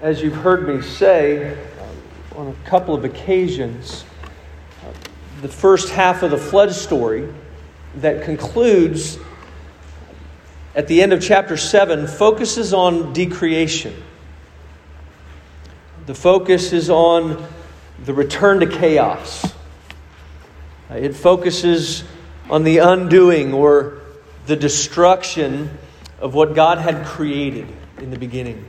as you've heard me say on a couple of occasions, the first half of the flood story that concludes at the end of chapter 7 focuses on decreation. The focus is on the return to chaos. It focuses on the undoing or the destruction of what God had created in the beginning.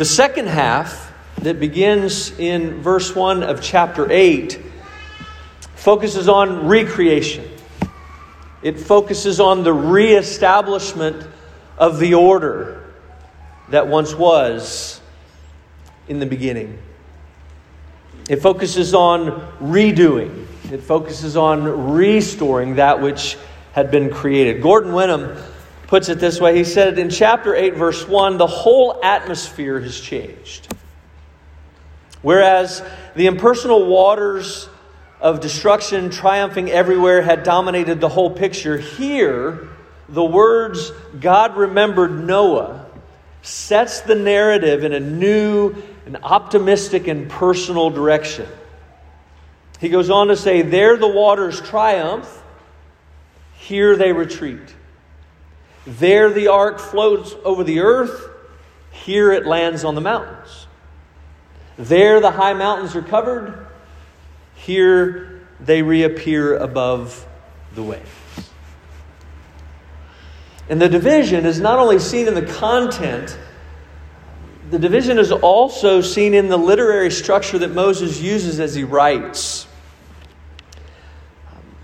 The second half, that begins in verse 1 of chapter 8, focuses on recreation. It focuses on the reestablishment of the order that once was in the beginning. It focuses on redoing, it focuses on restoring that which had been created. Gordon Wenham puts it this way He said in chapter 8, verse 1, the whole atmosphere has changed. Whereas the impersonal waters of destruction triumphing everywhere had dominated the whole picture, here, the words, God remembered Noah, sets the narrative in a new and optimistic and personal direction. He goes on to say, There the waters triumph, here they retreat. There the ark floats over the earth, here it lands on the mountains. There the high mountains are covered, here they reappear above the waves. And the division is not only seen in the content, the division is also seen in the literary structure that Moses uses as he writes.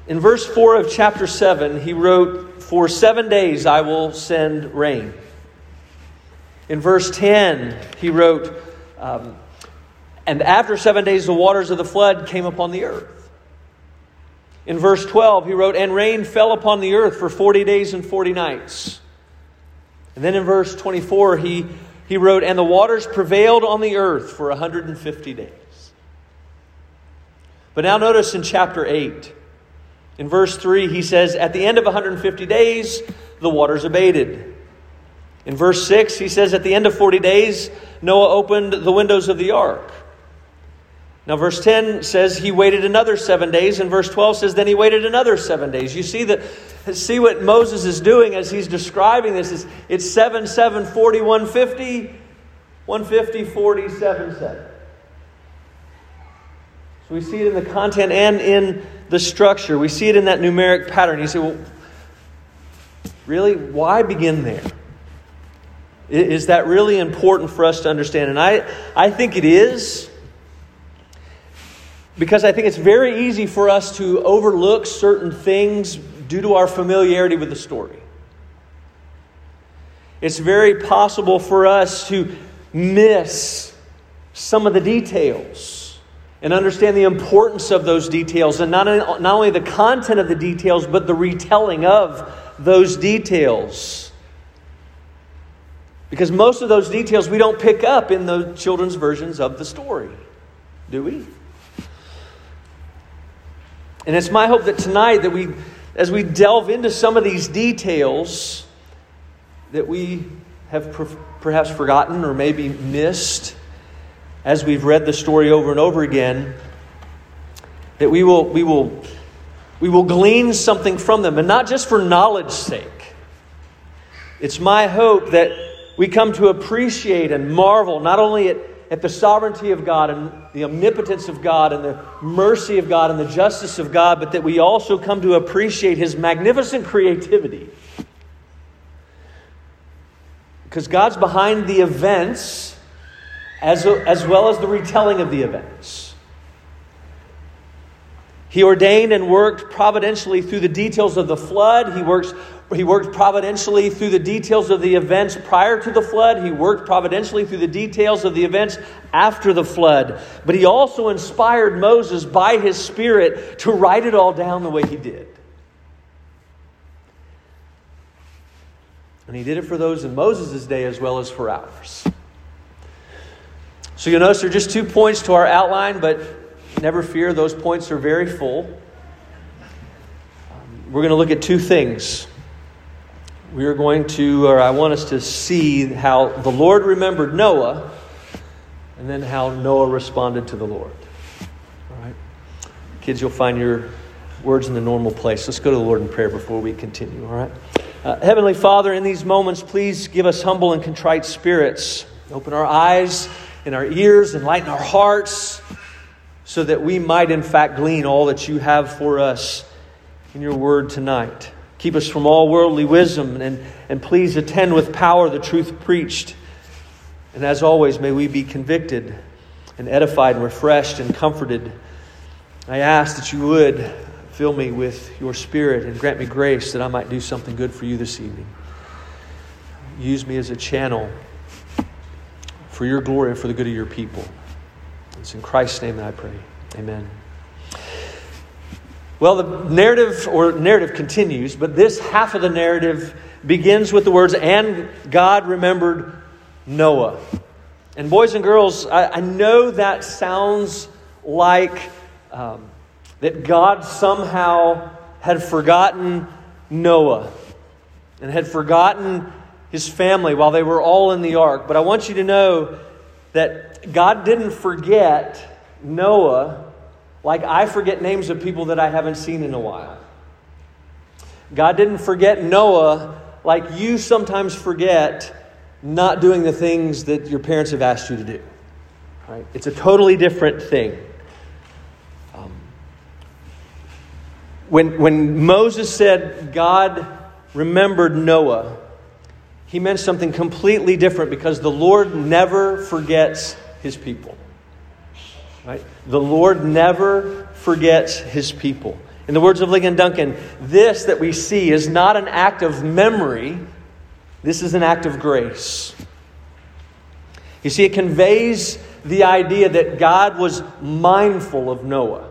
In verse 4 of chapter 7, he wrote, For seven days I will send rain. In verse 10, he wrote, um, And after seven days the waters of the flood came upon the earth. In verse 12, he wrote, And rain fell upon the earth for 40 days and 40 nights. And then in verse 24, he, he wrote, And the waters prevailed on the earth for 150 days. But now notice in chapter 8, in verse 3, he says, At the end of 150 days, the waters abated. In verse 6, he says, At the end of 40 days, Noah opened the windows of the ark. Now, verse 10 says he waited another seven days, and verse 12 says then he waited another seven days. You see that see what Moses is doing as he's describing this is it's 7 7 40 150 150 40 7 7. So we see it in the content and in the structure. We see it in that numeric pattern. You say, well, really? Why begin there? Is that really important for us to understand? And I, I think it is because I think it's very easy for us to overlook certain things due to our familiarity with the story. It's very possible for us to miss some of the details and understand the importance of those details, and not, not only the content of the details, but the retelling of those details. Because most of those details we don't pick up in the children's versions of the story, do we? And it's my hope that tonight that we as we delve into some of these details that we have perhaps forgotten or maybe missed as we've read the story over and over again, that we will, we will, we will glean something from them, and not just for knowledge's sake. It's my hope that we come to appreciate and marvel not only at, at the sovereignty of God and the omnipotence of God and the mercy of God and the justice of God, but that we also come to appreciate His magnificent creativity. Because God's behind the events as, as well as the retelling of the events. He ordained and worked providentially through the details of the flood. He, works, he worked providentially through the details of the events prior to the flood. He worked providentially through the details of the events after the flood. But he also inspired Moses by his Spirit to write it all down the way he did. And he did it for those in Moses' day as well as for ours. So you'll notice there are just two points to our outline, but never fear, those points are very full. We're going to look at two things. we are going to, or I want us to see how the Lord remembered Noah and then how Noah responded to the Lord. All right? Kids, you'll find your words in the normal place. Let's go to the Lord in prayer before we continue, all right? Uh, Heavenly Father, in these moments, please give us humble and contrite spirits. Open our eyes and our ears, enlighten our hearts, so that we might, in fact, glean all that you have for us in your word tonight. Keep us from all worldly wisdom, and, and please attend with power the truth preached. And as always, may we be convicted and edified and refreshed and comforted. I ask that you would fill me with your spirit and grant me grace that I might do something good for you this evening. Use me as a channel for your glory and for the good of your people. It's in Christ's name that I pray. Amen. Well, the narrative or narrative continues, but this half of the narrative begins with the words, and God remembered Noah. And boys and girls, I, I know that sounds like um, that God somehow had forgotten Noah and had forgotten his family while they were all in the ark. But I want you to know that God didn't forget Noah like I forget names of people that I haven't seen in a while. God didn't forget Noah like you sometimes forget not doing the things that your parents have asked you to do. Right? It's a totally different thing. Um, when, when Moses said God remembered Noah, he meant something completely different because the Lord never forgets his people. Right? The Lord never forgets his people. In the words of Ligon Duncan, this that we see is not an act of memory, this is an act of grace. You see, it conveys the idea that God was mindful of Noah.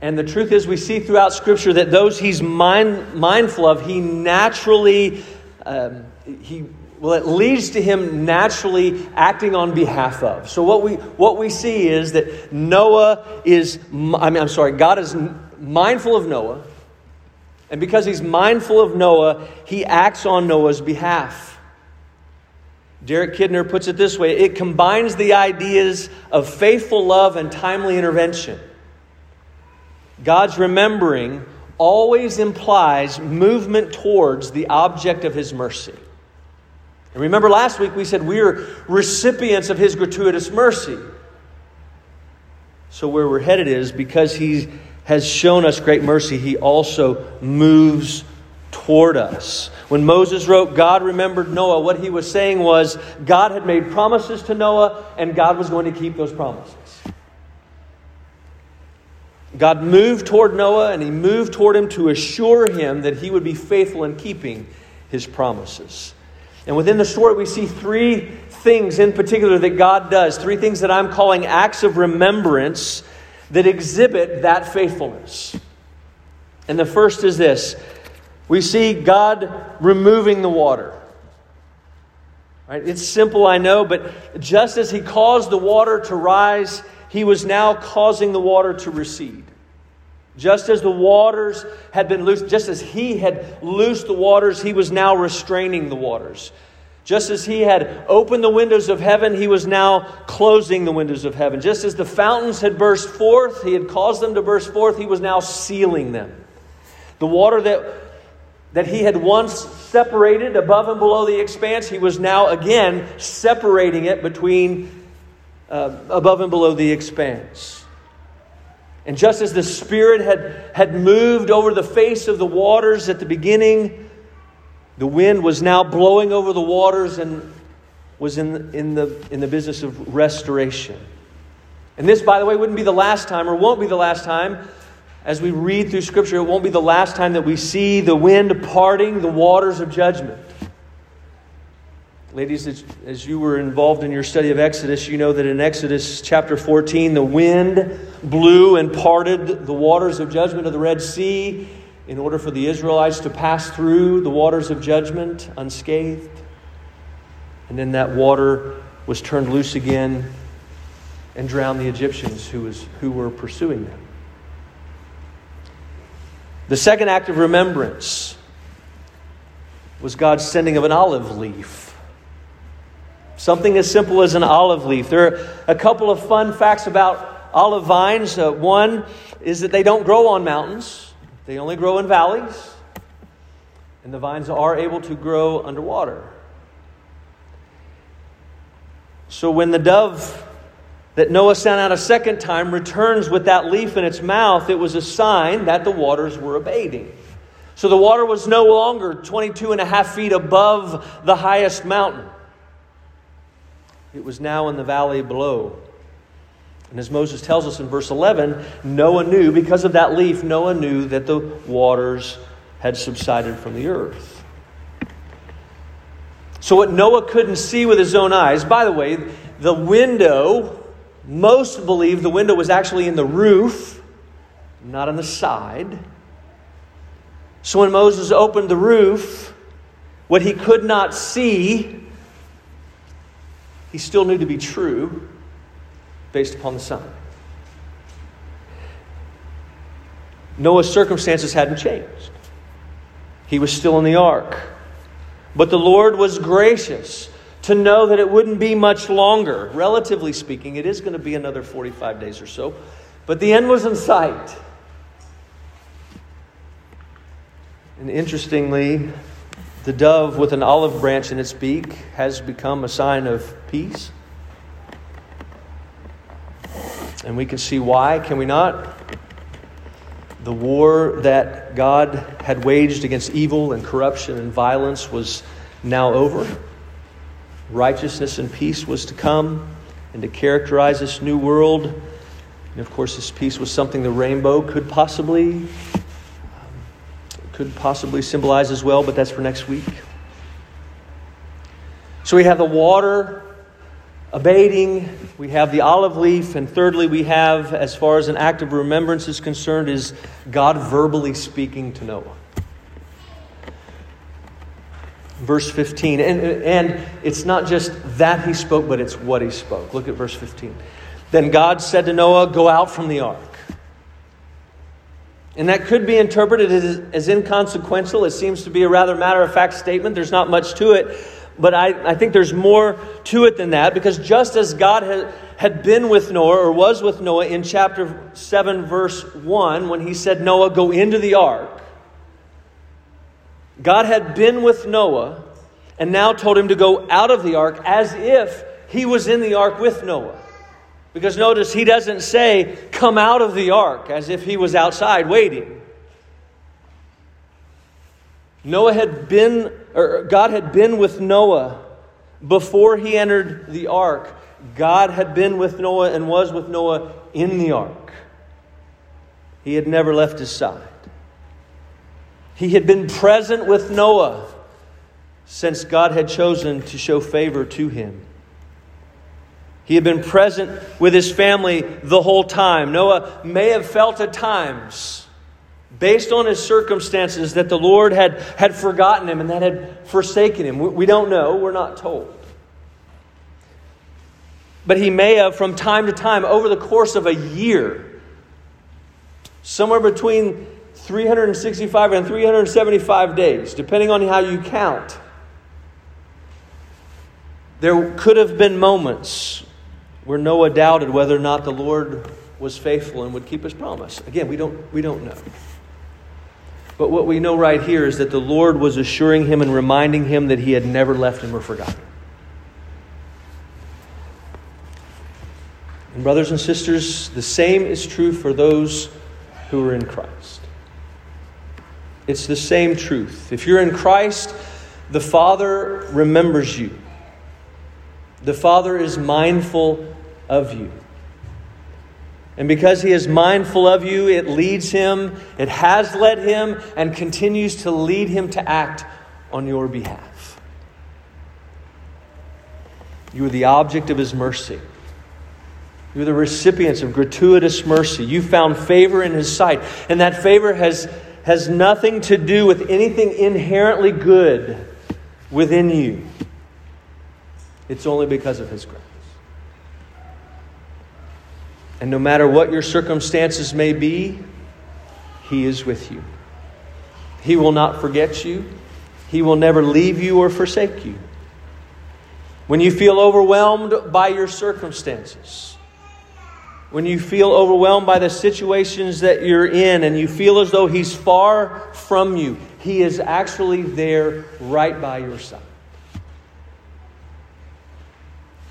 And the truth is, we see throughout Scripture that those he's mind, mindful of, he naturally, um, he well, it leads to him naturally acting on behalf of. So what we what we see is that Noah is I mean I'm sorry, God is mindful of Noah. And because he's mindful of Noah, he acts on Noah's behalf. Derek Kidner puts it this way it combines the ideas of faithful love and timely intervention. God's remembering always implies movement towards the object of his mercy. And remember last week we said we are recipients of his gratuitous mercy. So, where we're headed is because he has shown us great mercy, he also moves toward us. When Moses wrote, God remembered Noah, what he was saying was God had made promises to Noah, and God was going to keep those promises. God moved toward Noah, and he moved toward him to assure him that he would be faithful in keeping his promises. And within the story, we see three things in particular that God does, three things that I'm calling acts of remembrance that exhibit that faithfulness. And the first is this we see God removing the water. Right? It's simple, I know, but just as He caused the water to rise, He was now causing the water to recede. Just as the waters had been loosed, just as he had loosed the waters, he was now restraining the waters. Just as he had opened the windows of heaven, he was now closing the windows of heaven. Just as the fountains had burst forth, he had caused them to burst forth, he was now sealing them. The water that, that he had once separated above and below the expanse, he was now again separating it between uh, above and below the expanse. And just as the Spirit had, had moved over the face of the waters at the beginning, the wind was now blowing over the waters and was in, in, the, in the business of restoration. And this, by the way, wouldn't be the last time, or won't be the last time, as we read through Scripture, it won't be the last time that we see the wind parting the waters of judgment. Ladies, as, you were involved in your study of Exodus, you know that in Exodus chapter 14, the wind blew and parted the waters of judgment of the Red Sea in order for the Israelites to pass through the waters of judgment unscathed. And then that water was turned loose again and drowned the Egyptians who, was, who were pursuing them. The second act of remembrance was God's sending of an olive leaf. Something as simple as an olive leaf. There are a couple of fun facts about olive vines. Uh, one is that they don't grow on mountains, they only grow in valleys. And the vines are able to grow underwater. So when the dove that Noah sent out a second time returns with that leaf in its mouth, it was a sign that the waters were abating. So the water was no longer 22 and a half feet above the highest mountain. It was now in the valley below. And as Moses tells us in verse 11, Noah knew, because of that leaf, Noah knew that the waters had subsided from the earth. So, what Noah couldn't see with his own eyes, by the way, the window, most believe the window was actually in the roof, not on the side. So, when Moses opened the roof, what he could not see, he still knew to be true based upon the sun. Noah's circumstances hadn't changed. He was still in the ark. But the Lord was gracious to know that it wouldn't be much longer. Relatively speaking, it is going to be another 45 days or so. But the end was in sight. And interestingly, the dove with an olive branch in its beak has become a sign of peace. And we can see why, can we not? The war that God had waged against evil and corruption and violence was now over. Righteousness and peace was to come and to characterize this new world. And of course, this peace was something the rainbow could possibly could possibly symbolize as well, but that's for next week. So we have the water abating, we have the olive leaf, and thirdly, we have, as far as an act of remembrance is concerned, is God verbally speaking to Noah. Verse 15. And, and it's not just that he spoke, but it's what he spoke. Look at verse 15. Then God said to Noah, Go out from the ark. And that could be interpreted as, as inconsequential. It seems to be a rather matter of fact statement. There's not much to it. But I, I think there's more to it than that because just as God had, had been with Noah or was with Noah in chapter 7, verse 1, when he said, Noah, go into the ark, God had been with Noah and now told him to go out of the ark as if he was in the ark with Noah. Because notice, he doesn't say, come out of the ark as if he was outside waiting. Noah had been, or God had been with Noah before he entered the ark. God had been with Noah and was with Noah in the ark. He had never left his side. He had been present with Noah since God had chosen to show favor to him. He had been present with his family the whole time. Noah may have felt at times, based on his circumstances, that the Lord had, had forgotten him and that had forsaken him. We, we don't know, we're not told. But he may have, from time to time, over the course of a year, somewhere between 365 and 375 days, depending on how you count, there could have been moments where Noah doubted whether or not the Lord was faithful and would keep his promise. Again, we don't, we don't know. But what we know right here is that the Lord was assuring him and reminding him that he had never left him or forgotten. And, brothers and sisters, the same is true for those who are in Christ. It's the same truth. If you're in Christ, the Father remembers you. The Father is mindful of you. And because He is mindful of you, it leads Him, it has led Him, and continues to lead Him to act on your behalf. You are the object of His mercy. You're the recipients of gratuitous mercy. You found favor in His sight, and that favor has, has nothing to do with anything inherently good within you. It's only because of His grace. And no matter what your circumstances may be, He is with you. He will not forget you, He will never leave you or forsake you. When you feel overwhelmed by your circumstances, when you feel overwhelmed by the situations that you're in and you feel as though He's far from you, He is actually there right by your side.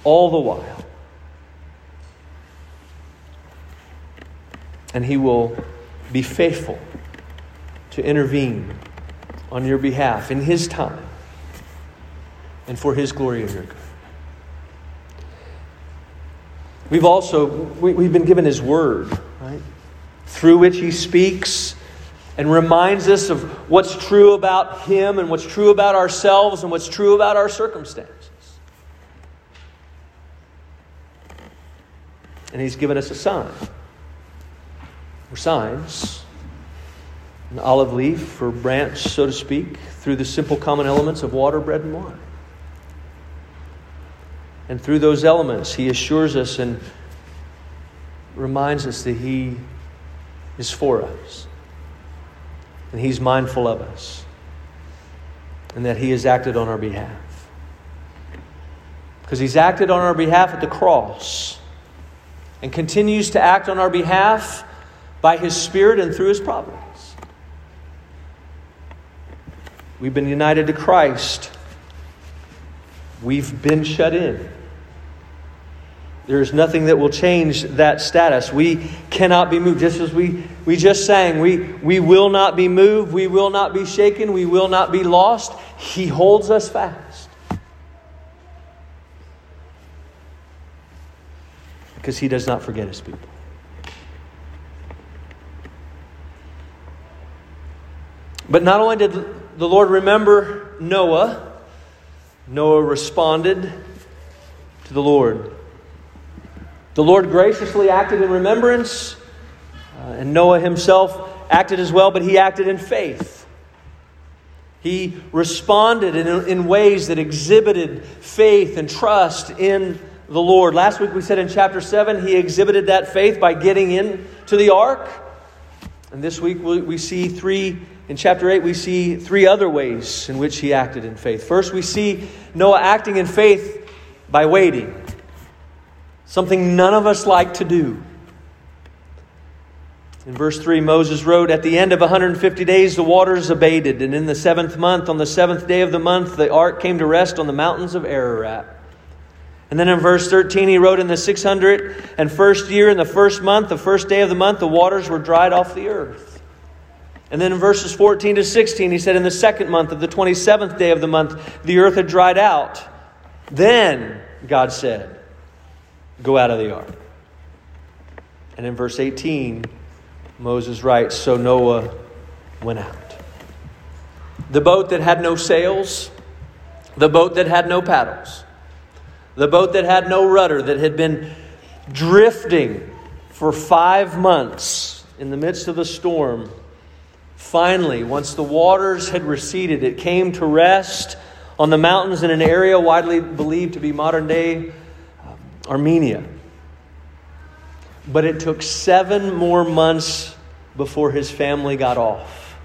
All the while. And He will be faithful to intervene on your behalf in His time and for His glory and your good. We've also we, we've been given His Word, right? Through which He speaks and reminds us of what's true about Him and what's true about ourselves and what's true about our circumstances. And He's given us a sign. Or signs. An olive leaf or branch, so to speak, through the simple common elements of water, bread, and wine. And through those elements, He assures us and reminds us that He is for us. And He's mindful of us. And that He has acted on our behalf. Because He's acted on our behalf at the cross and continues to act on our behalf by His Spirit and through His providence. We've been united to Christ. We've been shut in. There's nothing that will change that status. We cannot be moved. Just as we, we just sang, we, we will not be moved. We will not be shaken. We will not be lost. He holds us fast. Because He does not forget His people. But not only did the Lord remember Noah, Noah responded to the Lord. The Lord graciously acted in remembrance, uh, and Noah himself acted as well, but he acted in faith. He responded in, in ways that exhibited faith and trust in the Lord. Last week we said in chapter 7, he exhibited that faith by getting into the ark. And this week we, we see three, in chapter 8, we see three other ways in which he acted in faith. First, we see Noah acting in faith by waiting something none of us like to do. In verse 3, Moses wrote, At the end of 150 days, the waters abated, and in the seventh month, on the seventh day of the month, the ark came to rest on the mountains of Ararat. And then in verse 13, he wrote, In the 601st year, in the first month, the first day of the month, the waters were dried off the earth. And then in verses 14 to 16, he said, In the second month of the 27th day of the month, the earth had dried out. Then, God said, Go out of the ark. And in verse 18, Moses writes So Noah went out. The boat that had no sails, the boat that had no paddles, the boat that had no rudder, that had been drifting for five months in the midst of the storm. Finally, once the waters had receded, it came to rest on the mountains in an area widely believed to be modern day um, Armenia. But it took seven more months before his family got off.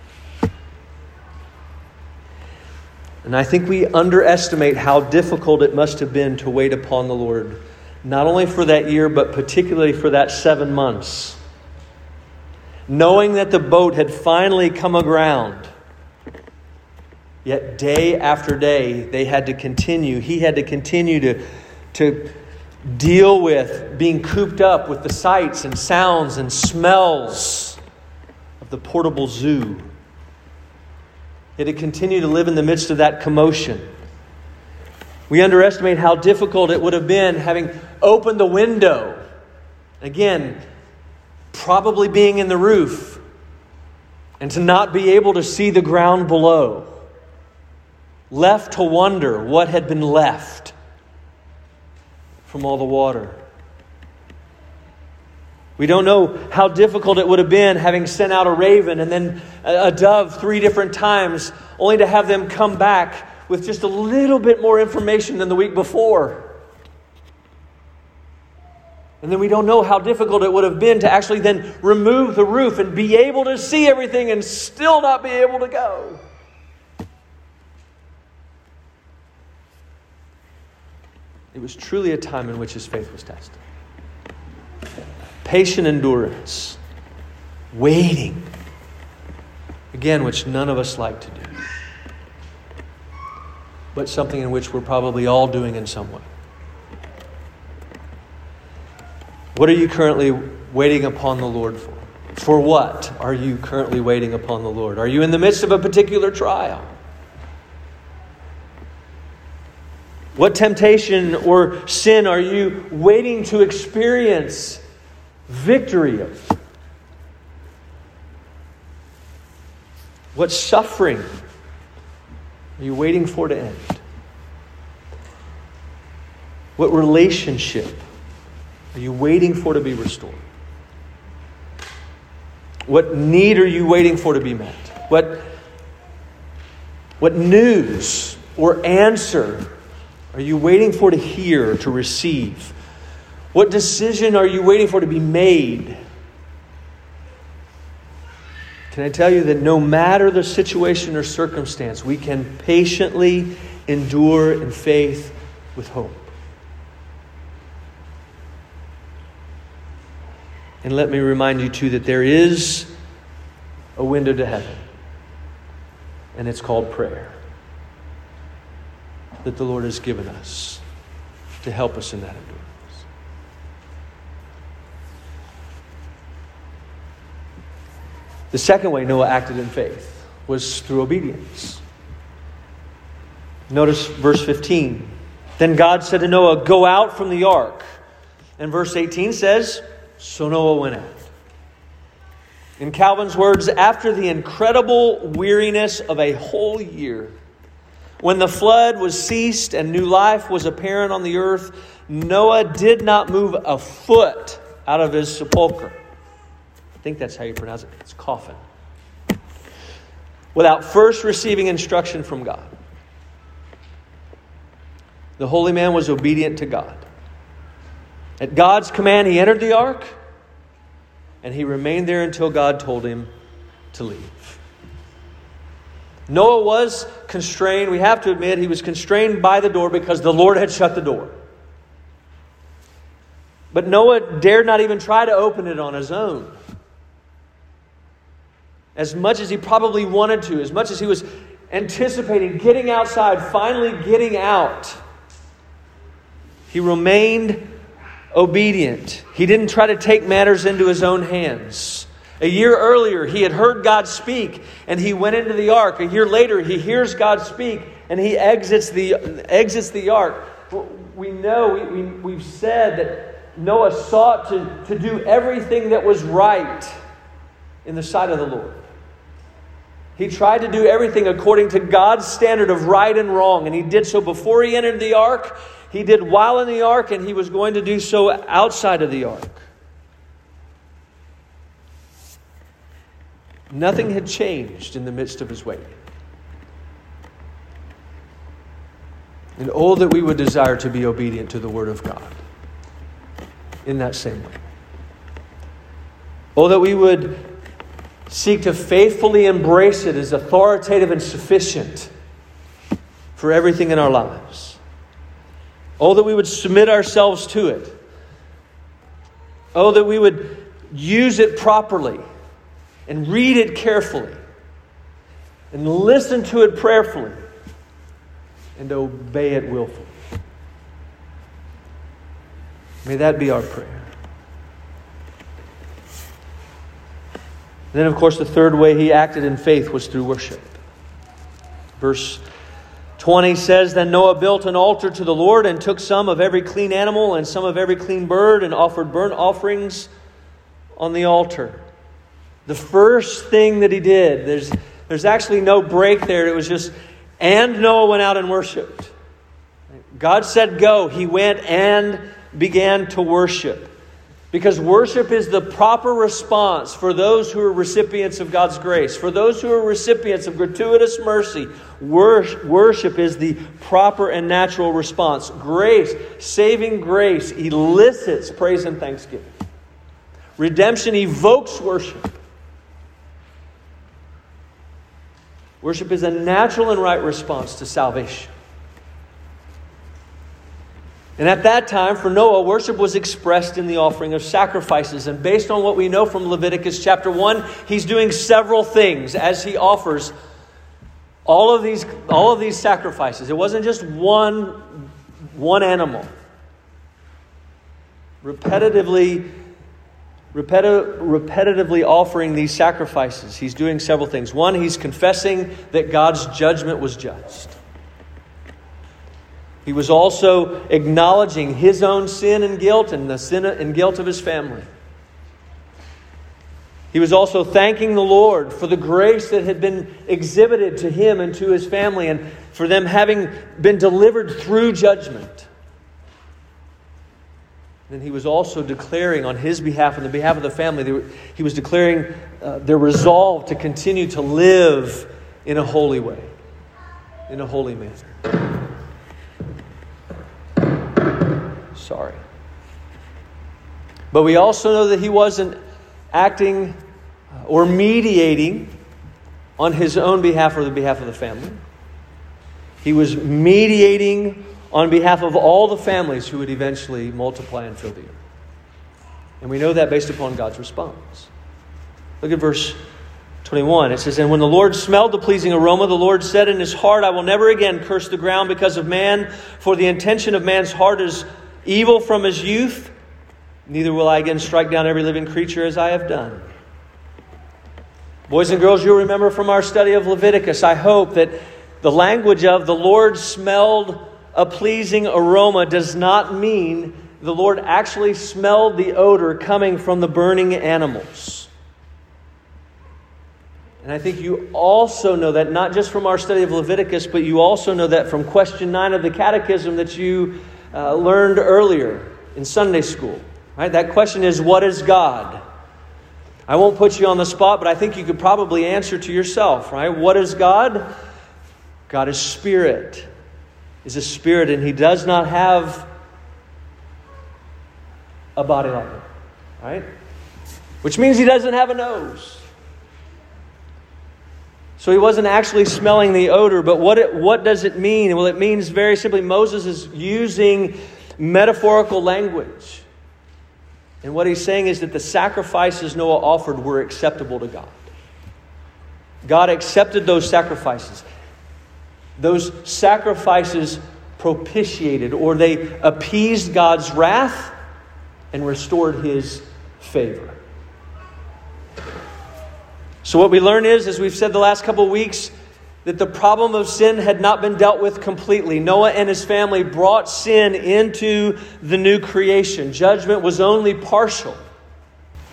And I think we underestimate how difficult it must have been to wait upon the Lord, not only for that year, but particularly for that seven months. Knowing that the boat had finally come aground, yet day after day they had to continue, he had to continue to, to deal with being cooped up with the sights and sounds and smells of the portable zoo. Yet it continued to live in the midst of that commotion. We underestimate how difficult it would have been having opened the window. Again, probably being in the roof and to not be able to see the ground below. Left to wonder what had been left from all the water. We don't know how difficult it would have been having sent out a raven and then a dove three different times, only to have them come back with just a little bit more information than the week before. And then we don't know how difficult it would have been to actually then remove the roof and be able to see everything and still not be able to go. It was truly a time in which his faith was tested. Patient endurance, waiting, again, which none of us like to do, but something in which we're probably all doing in some way. What are you currently waiting upon the Lord for? For what are you currently waiting upon the Lord? Are you in the midst of a particular trial? What temptation or sin are you waiting to experience victory of? What suffering are you waiting for to end? What relationship are you waiting for to be restored? What need are you waiting for to be met? What, what news or answer are you waiting for to hear, to receive? What decision are you waiting for to be made? Can I tell you that no matter the situation or circumstance, we can patiently endure in faith with hope? And let me remind you, too, that there is a window to heaven, and it's called prayer that the Lord has given us to help us in that endurance. The second way Noah acted in faith was through obedience. Notice verse 15. Then God said to Noah, Go out from the ark. And verse 18 says, so Noah went out. In Calvin's words, after the incredible weariness of a whole year, when the flood was ceased and new life was apparent on the earth, Noah did not move a foot out of his sepulchre. I think that's how you pronounce it. It's coffin. Without first receiving instruction from God. The holy man was obedient to God. At God's command, he entered the ark, and he remained there until God told him to leave. Noah was constrained. We have to admit, he was constrained by the door because the Lord had shut the door. But Noah dared not even try to open it on his own. As much as he probably wanted to, as much as he was anticipating getting outside, finally getting out, he remained obedient. He didn't try to take matters into his own hands. A year earlier, he had heard God speak and he went into the ark. A year later, he hears God speak and he exits the, exits the ark. We know, we, we, we've said that Noah sought to, to do everything that was right in the sight of the Lord. He tried to do everything according to God's standard of right and wrong, and he did so before he entered the ark, he did while in the ark, and he was going to do so outside of the ark. Nothing had changed in the midst of his waiting. And oh, that we would desire to be obedient to the Word of God in that same way. Oh, that we would seek to faithfully embrace it as authoritative and sufficient for everything in our lives. Oh, that we would submit ourselves to it. Oh, that we would use it properly and read it carefully and listen to it prayerfully and obey it willfully. May that be our prayer. then, of course, the third way he acted in faith was through worship. Verse 20 says Then Noah built an altar to the Lord and took some of every clean animal and some of every clean bird and offered burnt offerings on the altar. The first thing that he did, there's, there's actually no break there. It was just, and Noah went out and worshiped. God said, Go. He went and began to worship. Because worship is the proper response for those who are recipients of God's grace. For those who are recipients of gratuitous mercy, worship is the proper and natural response. Grace, saving grace, elicits praise and thanksgiving. Redemption evokes worship. Worship is a natural and right response to salvation. And at that time, for Noah, worship was expressed in the offering of sacrifices. And based on what we know from Leviticus chapter 1, he's doing several things as he offers all of these, all of these sacrifices. It wasn't just one, one animal. Repetitively, repeti- repetitively offering these sacrifices, he's doing several things. One, he's confessing that God's judgment was just. He was also acknowledging his own sin and guilt and the sin and guilt of his family. He was also thanking the Lord for the grace that had been exhibited to him and to his family and for them having been delivered through judgment. Then he was also declaring on his behalf and the behalf of the family, he was declaring uh, their resolve to continue to live in a holy way, in a holy manner. Sorry. But we also know that he wasn't acting uh, or mediating on his own behalf or the behalf of the family. He was mediating on behalf of all the families who would eventually multiply and fill the earth. And we know that based upon God's response. Look at verse 21. It says, And when the Lord smelled the pleasing aroma, the Lord said in his heart, I will never again curse the ground because of man, for the intention of man's heart is evil from his youth, neither will I again strike down every living creature as I have done. Boys and girls, you'll remember from our study of Leviticus, I hope, that the language of the Lord smelled a pleasing aroma does not mean the Lord actually smelled the odor coming from the burning animals. And I think you also know that, not just from our study of Leviticus, but you also know that from question 9 of the Catechism that you uh, learned earlier in Sunday school. Right? That question is, What is God? I won't put you on the spot, but I think you could probably answer to yourself, right? What is God? God is spirit. Is a spirit, and he does not have a body like it. Right? Which means he doesn't have a nose. So he wasn't actually smelling the odor, but what, it, what does it mean? Well, it means very simply Moses is using metaphorical language. And what he's saying is that the sacrifices Noah offered were acceptable to God. God accepted those sacrifices. Those sacrifices propitiated or they appeased God's wrath and restored his favor. So, what we learn is, as we've said the last couple of weeks, that the problem of sin had not been dealt with completely. Noah and his family brought sin into the new creation. Judgment was only partial.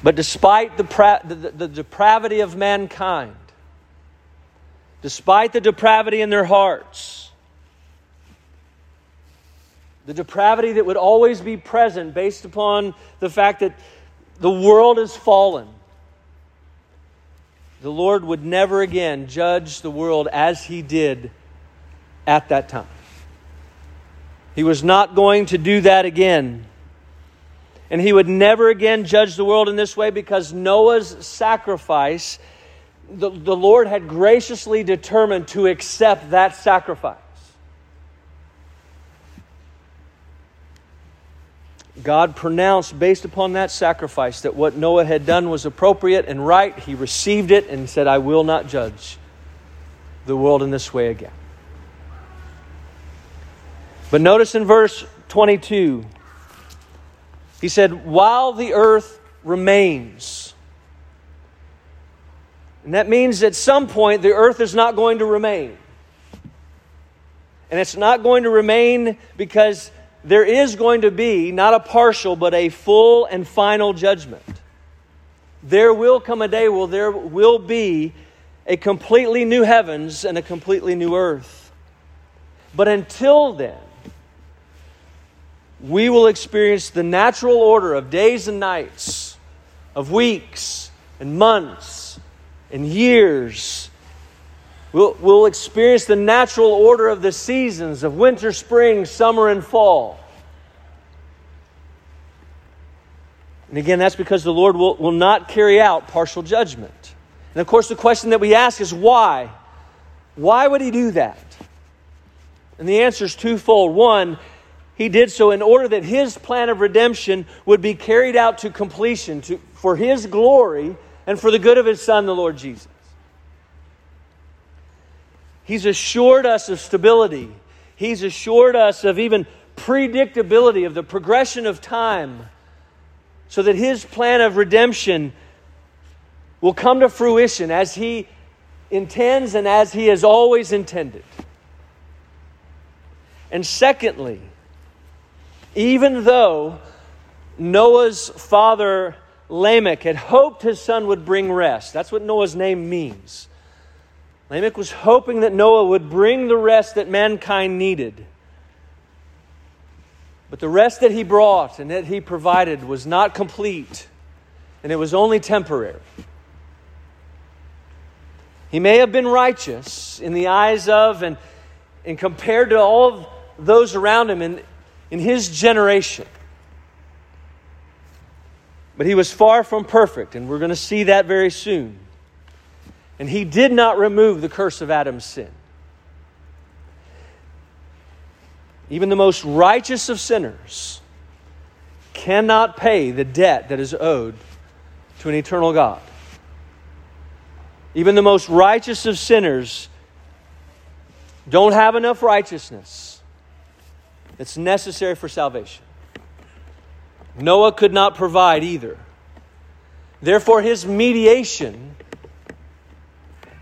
But despite the, pra- the, the, the depravity of mankind, despite the depravity in their hearts, the depravity that would always be present based upon the fact that the world is fallen, the Lord would never again judge the world as he did at that time. He was not going to do that again. And he would never again judge the world in this way because Noah's sacrifice, the, the Lord had graciously determined to accept that sacrifice. God pronounced, based upon that sacrifice, that what Noah had done was appropriate and right. He received it and said, I will not judge the world in this way again. But notice in verse 22, he said, While the earth remains. And that means at some point the earth is not going to remain. And it's not going to remain because there is going to be not a partial, but a full and final judgment. There will come a day where there will be a completely new heavens and a completely new earth. But until then, we will experience the natural order of days and nights, of weeks and months and years We'll, we'll experience the natural order of the seasons of winter, spring, summer, and fall. And again, that's because the Lord will, will not carry out partial judgment. And of course, the question that we ask is why? Why would He do that? And the answer is twofold. One, he did so in order that his plan of redemption would be carried out to completion to, for his glory and for the good of his Son, the Lord Jesus. He's assured us of stability. He's assured us of even predictability of the progression of time so that his plan of redemption will come to fruition as he intends and as he has always intended. And secondly, even though Noah's father Lamech had hoped his son would bring rest, that's what Noah's name means. Lamech was hoping that Noah would bring the rest that mankind needed. But the rest that he brought and that he provided was not complete, and it was only temporary. He may have been righteous in the eyes of and, and compared to all of those around him in, in his generation. But he was far from perfect, and we're going to see that very soon. And he did not remove the curse of Adam's sin. Even the most righteous of sinners cannot pay the debt that is owed to an eternal God. Even the most righteous of sinners don't have enough righteousness that's necessary for salvation. Noah could not provide either. Therefore, his mediation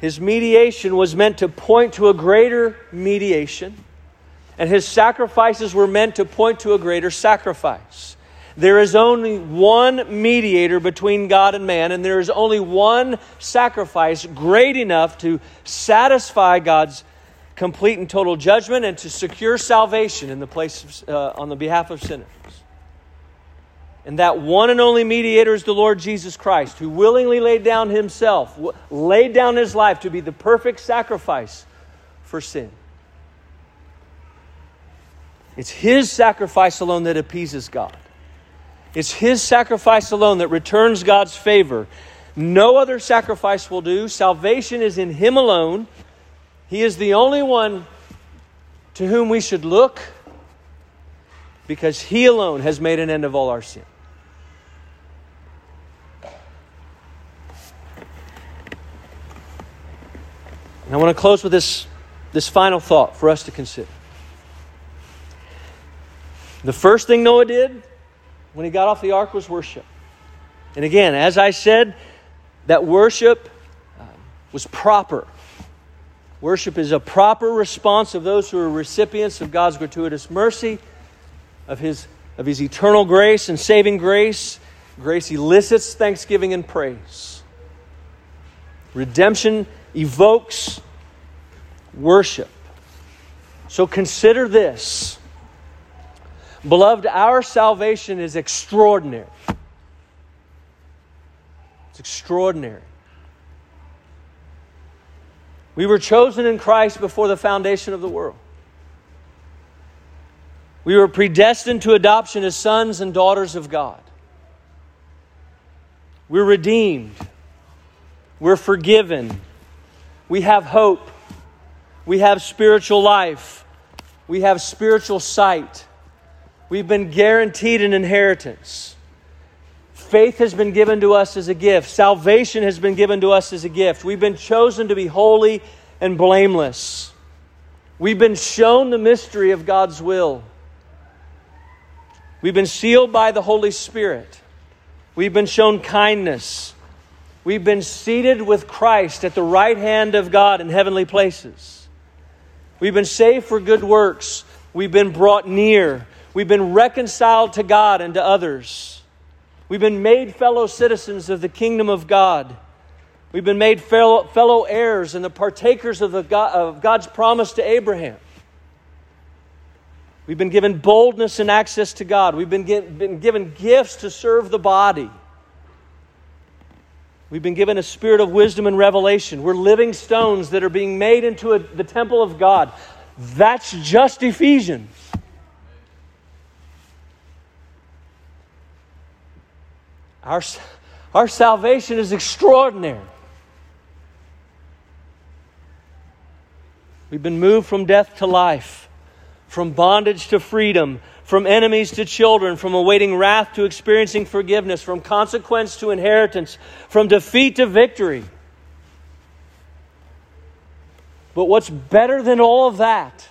his mediation was meant to point to a greater mediation, and his sacrifices were meant to point to a greater sacrifice. There is only one mediator between God and man, and there is only one sacrifice great enough to satisfy God's complete and total judgment and to secure salvation in the place of, uh, on the behalf of sinners. And that one and only mediator is the Lord Jesus Christ, who willingly laid down himself, laid down his life to be the perfect sacrifice for sin. It's his sacrifice alone that appeases God. It's his sacrifice alone that returns God's favor. No other sacrifice will do. Salvation is in him alone. He is the only one to whom we should look because he alone has made an end of all our sin. And I want to close with this, this final thought for us to consider. The first thing Noah did when he got off the ark was worship. And again, as I said, that worship uh, was proper. Worship is a proper response of those who are recipients of God's gratuitous mercy, of His, of his eternal grace and saving grace. Grace elicits thanksgiving and praise. Redemption evokes worship. So consider this. Beloved, our salvation is extraordinary. It's extraordinary. We were chosen in Christ before the foundation of the world. We were predestined to adoption as sons and daughters of God. We're redeemed. We're forgiven. We have hope. We have spiritual life. We have spiritual sight. We've been guaranteed an inheritance. Faith has been given to us as a gift. Salvation has been given to us as a gift. We've been chosen to be holy and blameless. We've been shown the mystery of God's will. We've been sealed by the Holy Spirit. We've been shown kindness. We've been seated with Christ at the right hand of God in heavenly places. We've been saved for good works. We've been brought near. We've been reconciled to God and to others. We've been made fellow citizens of the kingdom of God. We've been made fellow, fellow heirs and the partakers of, the God, of God's promise to Abraham. We've been given boldness and access to God. We've been, been given gifts to serve the body. We've been given a spirit of wisdom and revelation. We're living stones that are being made into a, the temple of God. That's just Ephesians. Our, our salvation is extraordinary. We've been moved from death to life, from bondage to freedom, from enemies to children, from awaiting wrath to experiencing forgiveness, from consequence to inheritance, from defeat to victory. But what's better than all of that?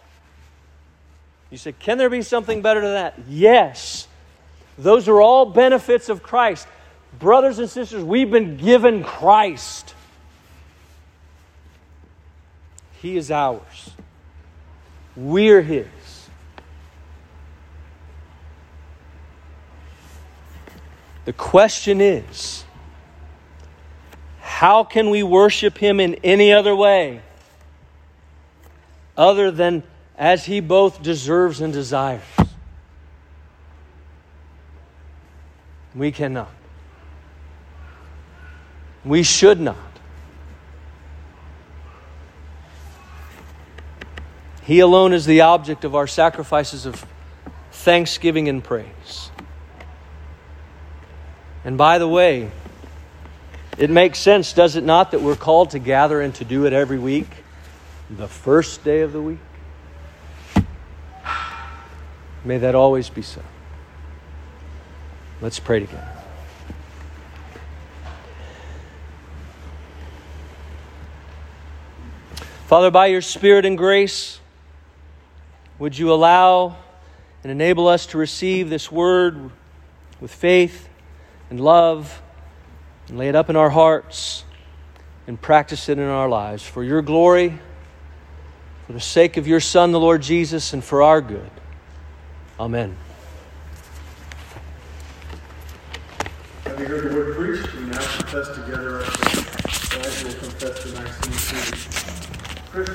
You say, can there be something better than that? Yes. Those are all benefits of Christ. Brothers and sisters, we've been given Christ. He is ours. We're His. The question is how can we worship Him in any other way other than as He both deserves and desires? We cannot. We should not. He alone is the object of our sacrifices of thanksgiving and praise. And by the way, it makes sense, does it not, that we're called to gather and to do it every week, the first day of the week? May that always be so. Let's pray together. Father, by your Spirit and grace, would you allow and enable us to receive this word with faith and love and lay it up in our hearts and practice it in our lives for your glory, for the sake of your Son, the Lord Jesus, and for our good. Amen. Heard the word preached? We now confess together our faith. Will confess the Nicene Creed.